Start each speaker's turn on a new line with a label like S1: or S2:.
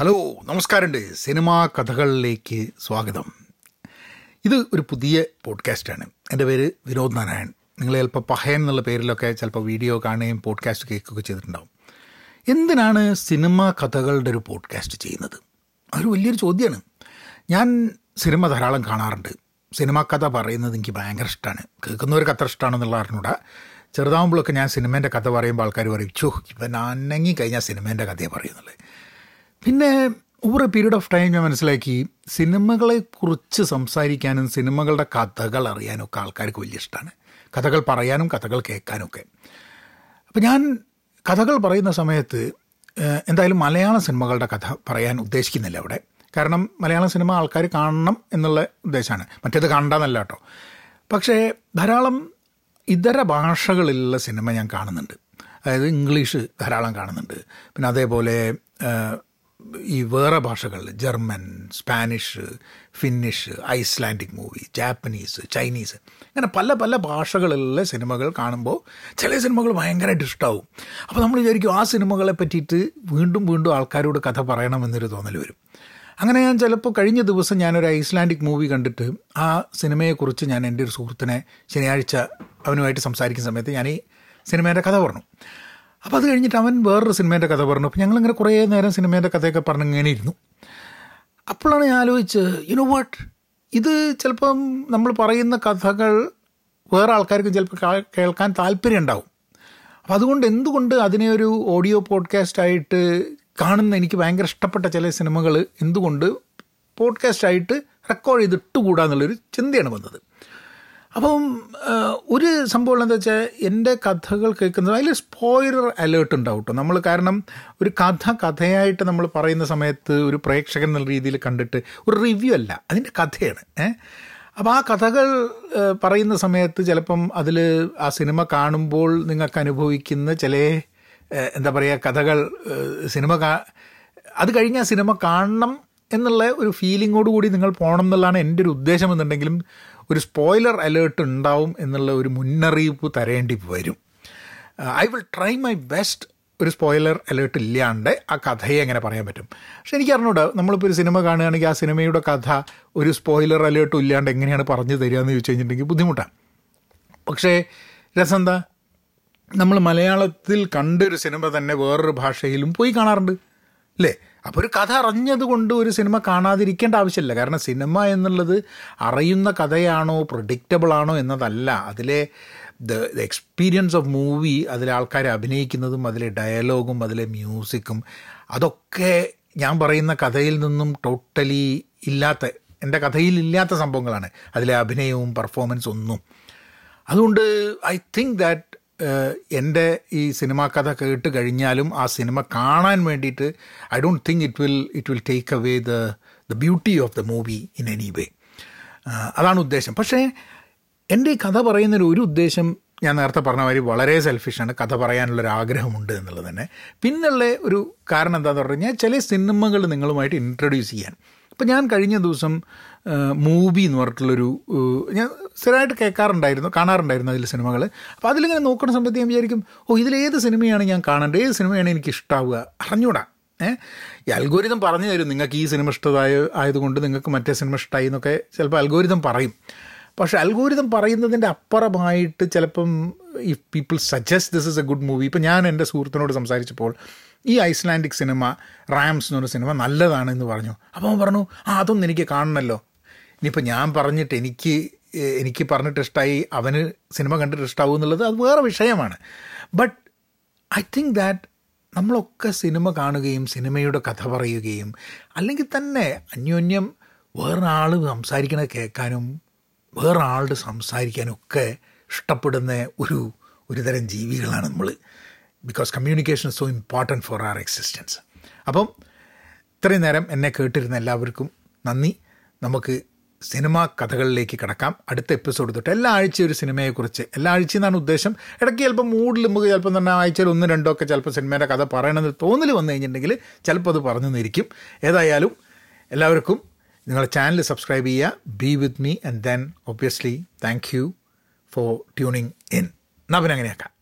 S1: Hello നമസ്കാരമുണ്ട്. Cinema കഥകളിലേക്ക് സ്വാഗതം. ഇത് ഒരു പുതിയ പോഡ്കാസ്റ്റാണ്. എന്റെ പേര് വിനോദ് നാരായൺ. നിങ്ങൾ ചിലപ്പോൾ പഹയൻ എന്നുള്ള പേരിലൊക്കെ ചിലപ്പോൾ വീഡിയോ കാണുകയും പോഡ്കാസ്റ്റ് കേൾക്കുകയൊക്കെ ചെയ്തിട്ടുണ്ടാവും. എന്തിനാണ് സിനിമാ കഥകളുടെ ഒരു പോഡ്കാസ്റ്റ് ചെയ്യുന്നത്? അതൊരു വലിയൊരു ചോദ്യമാണ്. ഞാൻ സിനിമ ധാരാളം കാണാറുണ്ട്. സിനിമാ കഥ പറയുന്നത് എനിക്ക് ഭയങ്കര ഇഷ്ടമാണ്. കേൾക്കുന്നവർക്ക് അത്ര ഇഷ്ടമാണെന്നുള്ള അറിഞ്ഞൂടാ ചെറുതാകുമ്പോഴൊക്കെ ഞാൻ സിനിമേന്റെ കഥ പറയുമ്പോൾ ആൾക്കാർ പറയും ചോ ഞാൻ അനങ്ങി കഴിഞ്ഞാൽ സിനിമേന്റെ കഥയെ പറയുന്നുള്ളത് പിന്നെ over a period of time ഞാൻ മനസ്സിലാക്കി സിനിമകളെ കുറിച്ച് സംസാരിക്കാനും സിനിമകളുടെ കഥകൾ അറിയാനും ഒക്കെ ആൾക്കാർക്ക് വലിയ ഇഷ്ടമാണ് കഥകൾ പറയാനും കഥകൾ കേൾക്കാനും ഒക്കെ അപ്പം ഞാൻ കഥകൾ പറയുന്ന സമയത്ത് എന്തായാലും മലയാള സിനിമകളുടെ കഥ പറയാൻ ഉദ്ദേശിക്കുന്നില്ല അവിടെ. കാരണം മലയാള സിനിമ ആൾക്കാർ കാണണം എന്നുള്ള ഉദ്ദേശമാണ്. മറ്റേത് കണ്ടെന്നല്ല കേട്ടോ. പക്ഷേ ധാരാളം ഇതര ഭാഷകളിലുള്ള സിനിമ ഞാൻ കാണുന്നുണ്ട്. അതായത് ഇംഗ്ലീഷ് ധാരാളം കാണുന്നുണ്ട്. പിന്നെ അതേപോലെ ഈ വേറെ ഭാഷകൾ German Spanish Finnish Icelandic movie Japanese Chinese അങ്ങനെ പല പല ഭാഷകളിലുള്ള സിനിമകൾ കാണുമ്പോൾ ചില സിനിമകൾ ഭയങ്കരമായിട്ട് ഇഷ്ടമാവും അപ്പോൾ നമ്മൾ വിചാരിക്കും ആ സിനിമകളെ പറ്റിയിട്ട് വീണ്ടും വീണ്ടും ആൾക്കാരോട് കഥ പറയണമെന്നൊരു തോന്നൽ വരും. അങ്ങനെ ഞാൻ ചിലപ്പോൾ കഴിഞ്ഞ ദിവസം ഞാനൊരു ഐസ്ലാൻഡിക് മൂവി കണ്ടിട്ട് ആ സിനിമയെക്കുറിച്ച് ഞാൻ എന്റെ ഒരു സുഹൃത്തിനെ ശനിയാഴ്ച അവനുമായിട്ട് സംസാരിക്കുന്ന സമയത്ത് ഞാൻ ഈ സിനിമേന്റെ കഥ പറഞ്ഞു. അപ്പോൾ അത് കഴിഞ്ഞിട്ട് അവൻ വേറൊരു സിനിമേന്റെ കഥ പറഞ്ഞു. അപ്പോൾ ഞങ്ങളിങ്ങനെ കുറേ നേരം സിനിമേന്റെ കഥയൊക്കെ പറഞ്ഞിങ്ങനെ ഇരുന്നു അപ്പോഴാണ് ഞാൻ ആലോചിച്ച് യുനോ വാട്ട് ഇത് ചിലപ്പം നമ്മൾ പറയുന്ന കഥകൾ വേറെ ആൾക്കാർക്ക് ചിലപ്പോൾ കേൾക്കാൻ താല്പര്യം ഉണ്ടാവും. അപ്പം അതുകൊണ്ട് എന്തുകൊണ്ട് അതിനെ ഒരു ഓഡിയോ പോഡ്കാസ്റ്റ് ആയിട്ട് കാണുന്ന എനിക്ക് ഭയങ്കര ഇഷ്ടപ്പെട്ട ചില സിനിമകൾ എന്തുകൊണ്ട് പോഡ്കാസ്റ്റ് ആയിട്ട് റെക്കോർഡ് ചെയ്തിട്ടുകൂടാ എന്നുള്ളൊരു ചിന്തയാണ് വന്നത്. അപ്പം ഒരു സംഭവം എന്താ വെച്ചാൽ എന്റെ കഥകൾ കേൾക്കുന്നത് അതിൽ സ്പോയിലർ അലേർട്ട് ഉണ്ടാവും കേട്ടോ നമ്മൾ കാരണം ഒരു കഥ കഥയായിട്ട് നമ്മൾ പറയുന്ന സമയത്ത് ഒരു പ്രേക്ഷകൻ എന്ന രീതിയിൽ കണ്ടിട്ട് ഒരു റിവ്യൂ അല്ല അതിന്റെ കഥയാണ് ഏഹ് അപ്പോൾ ആ കഥകൾ പറയുന്ന സമയത്ത് ചിലപ്പം അതിൽ ആ സിനിമ കാണുമ്പോൾ നിങ്ങൾക്ക് അനുഭവിക്കുന്ന ചില എന്താ പറയുക കഥകൾ സിനിമ അത് കഴിഞ്ഞ് സിനിമ കാണണം എന്നുള്ള ഒരു ഫീലിങ്ങോട് കൂടി നിങ്ങൾ പോകണം എന്നുള്ളതാണ് എന്റെ ഒരു ഉദ്ദേശം എന്നുണ്ടെങ്കിലും ഒരു സ്പോയിലർ അലേർട്ട് ഉണ്ടാവും എന്നുള്ള ഒരു മുന്നറിയിപ്പ് തരേണ്ടി വരും. I will try my best ഒരു സ്പോയിലർ അലേർട്ട് ഇല്ലാണ്ട് ആ കഥയെ എങ്ങനെ പറയാൻ പറ്റും. പക്ഷെ എനിക്ക് അറിഞ്ഞുകൂടാ നമ്മളിപ്പോൾ ഒരു സിനിമ കാണുകയാണെങ്കിൽ ആ സിനിമയുടെ കഥ ഒരു സ്പോയിലർ അലേർട്ടും ഇല്ലാണ്ട് എങ്ങനെയാണ് പറഞ്ഞു തരിക എന്ന് ചോദിച്ചു കഴിഞ്ഞിട്ടുണ്ടെങ്കിൽ ബുദ്ധിമുട്ടാണ്. പക്ഷേ രസം എന്താ നമ്മൾ മലയാളത്തിൽ കണ്ടൊരു സിനിമ തന്നെ വേറൊരു ഭാഷയിലും പോയി കാണാറുണ്ട്. അല്ലേ അപ്പോൾ ഒരു കഥ അറിഞ്ഞത് കൊണ്ട് ഒരു സിനിമ കാണാതിരിക്കേണ്ട ആവശ്യമില്ല. കാരണം സിനിമ എന്നുള്ളത് അറിയുന്ന കഥയാണോ പ്രൊഡിക്റ്റബിൾ ആണോ എന്നതല്ല. അതിലെ ദ എക്സ്പീരിയൻസ് ഓഫ് മൂവി അതിലെ ആൾക്കാർ അഭിനയിക്കുന്നതും അതിലെ ഡയലോഗും അതിലെ മ്യൂസിക്കും അതൊക്കെ ഞാൻ പറയുന്ന കഥയിൽ നിന്നും ടോട്ടലി ഇല്ലാത്ത എന്റെ കഥയിൽ ഇല്ലാത്ത സംഭവങ്ങളാണ്. അതിലെ അഭിനയവും പെർഫോമൻസ് ഒന്നും. അതുകൊണ്ട് ഐ തിങ്ക് ദാറ്റ് എന്റെ ഈ സിനിമാ കഥ കേട്ട് കഴിഞ്ഞാലും ആ സിനിമ കാണാൻ വേണ്ടിയിട്ട് I don't think it will it will take away the the beauty of the movie in any way അതാണ് ഉദ്ദേശം. പക്ഷേ എന്റെ ഈ കഥ പറയുന്നൊരു ഒരു ഉദ്ദേശം ഞാൻ നേരത്തെ പറഞ്ഞ മാതിരി വളരെ സെൽഫിഷാണ് കഥ പറയാനുള്ളൊരു ആഗ്രഹമുണ്ട് എന്നുള്ളത് തന്നെ. പിന്നുള്ള ഒരു കാരണം എന്താണെന്ന് പറഞ്ഞു കഴിഞ്ഞാൽ ചില സിനിമകൾ നിങ്ങളുമായിട്ട് ഇൻട്രൊഡ്യൂസ് ചെയ്യാൻ. ഇപ്പം ഞാൻ കഴിഞ്ഞ ദിവസം മൂവി എന്ന് പറഞ്ഞിട്ടുള്ളൊരു ഞാൻ സ്ഥിരമായിട്ട് കേൾക്കാറുണ്ടായിരുന്നു കാണാറുണ്ടായിരുന്നു അതിലെ സിനിമകൾ അപ്പോൾ അതിലിങ്ങനെ നോക്കുന്ന സമയത്ത് ഞാൻ വിചാരിക്കും ഓ ഇതിലേത് സിനിമയാണ് ഞാൻ കാണേണ്ടത്? ഏത് സിനിമയാണ് എനിക്ക് ഇഷ്ടാവുക? അറിഞ്ഞൂടാ. ഏഹ് ഈ അൽഗോരിതം പറഞ്ഞു തരും. നിങ്ങൾക്ക് ഈ സിനിമ ഇഷ്ടമായ ആയതുകൊണ്ട് നിങ്ങൾക്ക് മറ്റേ സിനിമ ഇഷ്ടമായി എന്നൊക്കെ ചിലപ്പോൾ അൽഗോരിതം പറയും. പക്ഷേ അൽഗോരിതം പറയുന്നതിന്റെ അപ്പുറമായിട്ട് ചിലപ്പം if people suggest this is a good movie ഇപ്പം ഞാൻ എന്റെ സുഹൃത്തിനോട് സംസാരിച്ചപ്പോൾ ഈ ഐസ്ലാൻഡിക് സിനിമ റാംസ് എന്ന് പറഞ്ഞ സിനിമ നല്ലതാണ് എന്ന് പറഞ്ഞു. അപ്പോൾ അവൻ പറഞ്ഞു ആ അതൊന്നും എനിക്ക് കാണണമല്ലോ ഇനിയിപ്പോൾ ഞാൻ പറഞ്ഞിട്ട് എനിക്ക് എനിക്ക് പറഞ്ഞിട്ട് ഇഷ്ടമായി അവന് സിനിമ കണ്ടിട്ട് ഇഷ്ടമാവും എന്നുള്ളത് അത് വേറെ വിഷയമാണ്. ബട്ട് ഐ തിങ്ക് ദാറ്റ് നമ്മളൊക്കെ സിനിമ കാണുകയും സിനിമയുടെ കഥ പറയുകയും അല്ലെങ്കിൽ തന്നെ അന്യോന്യം വേറൊരാൾ സംസാരിക്കണത് കേൾക്കാനും വേറൊരാളുടെ സംസാരിക്കാനും ഒക്കെ ഇഷ്ടപ്പെടുന്ന ഒരു ഒരുതരം ജീവികളാണ് നമ്മൾ because communication so important for our existence അപ്പം ഇത്രയും നേരം എന്നെ കേട്ടിരുന്ന എല്ലാവർക്കും നന്ദി. നമുക്ക് സിനിമാ കഥകളിലേക്ക് കിടക്കാം. അടുത്ത എപ്പിസോഡ് തൊട്ട് എല്ലാ ആഴ്ചയും ഒരു സിനിമയെക്കുറിച്ച് എല്ലാ ആഴ്ചയും എന്നാണ് ഉദ്ദേശം. ഇടയ്ക്ക് ചിലപ്പോൾ മൂഡിൽ നമുക്ക് ചിലപ്പോൾ തന്നെ ആഴ്ചയിൽ ഒന്ന് രണ്ടോ ഒക്കെ ചിലപ്പോൾ സിനിമയുടെ കഥ പറയണമെന്ന് തോന്നൽ വന്നു കഴിഞ്ഞിട്ടുണ്ടെങ്കിൽ ചിലപ്പോൾ അത് പറഞ്ഞു തന്നിരിക്കും. ഏതായാലും എല്ലാവർക്കും നിങ്ങളുടെ ചാനൽ സബ്സ്ക്രൈബ് ചെയ്യുക be with me and then obviously thank you for tuning in പിന്നെ അങ്ങനെയാക്കാം.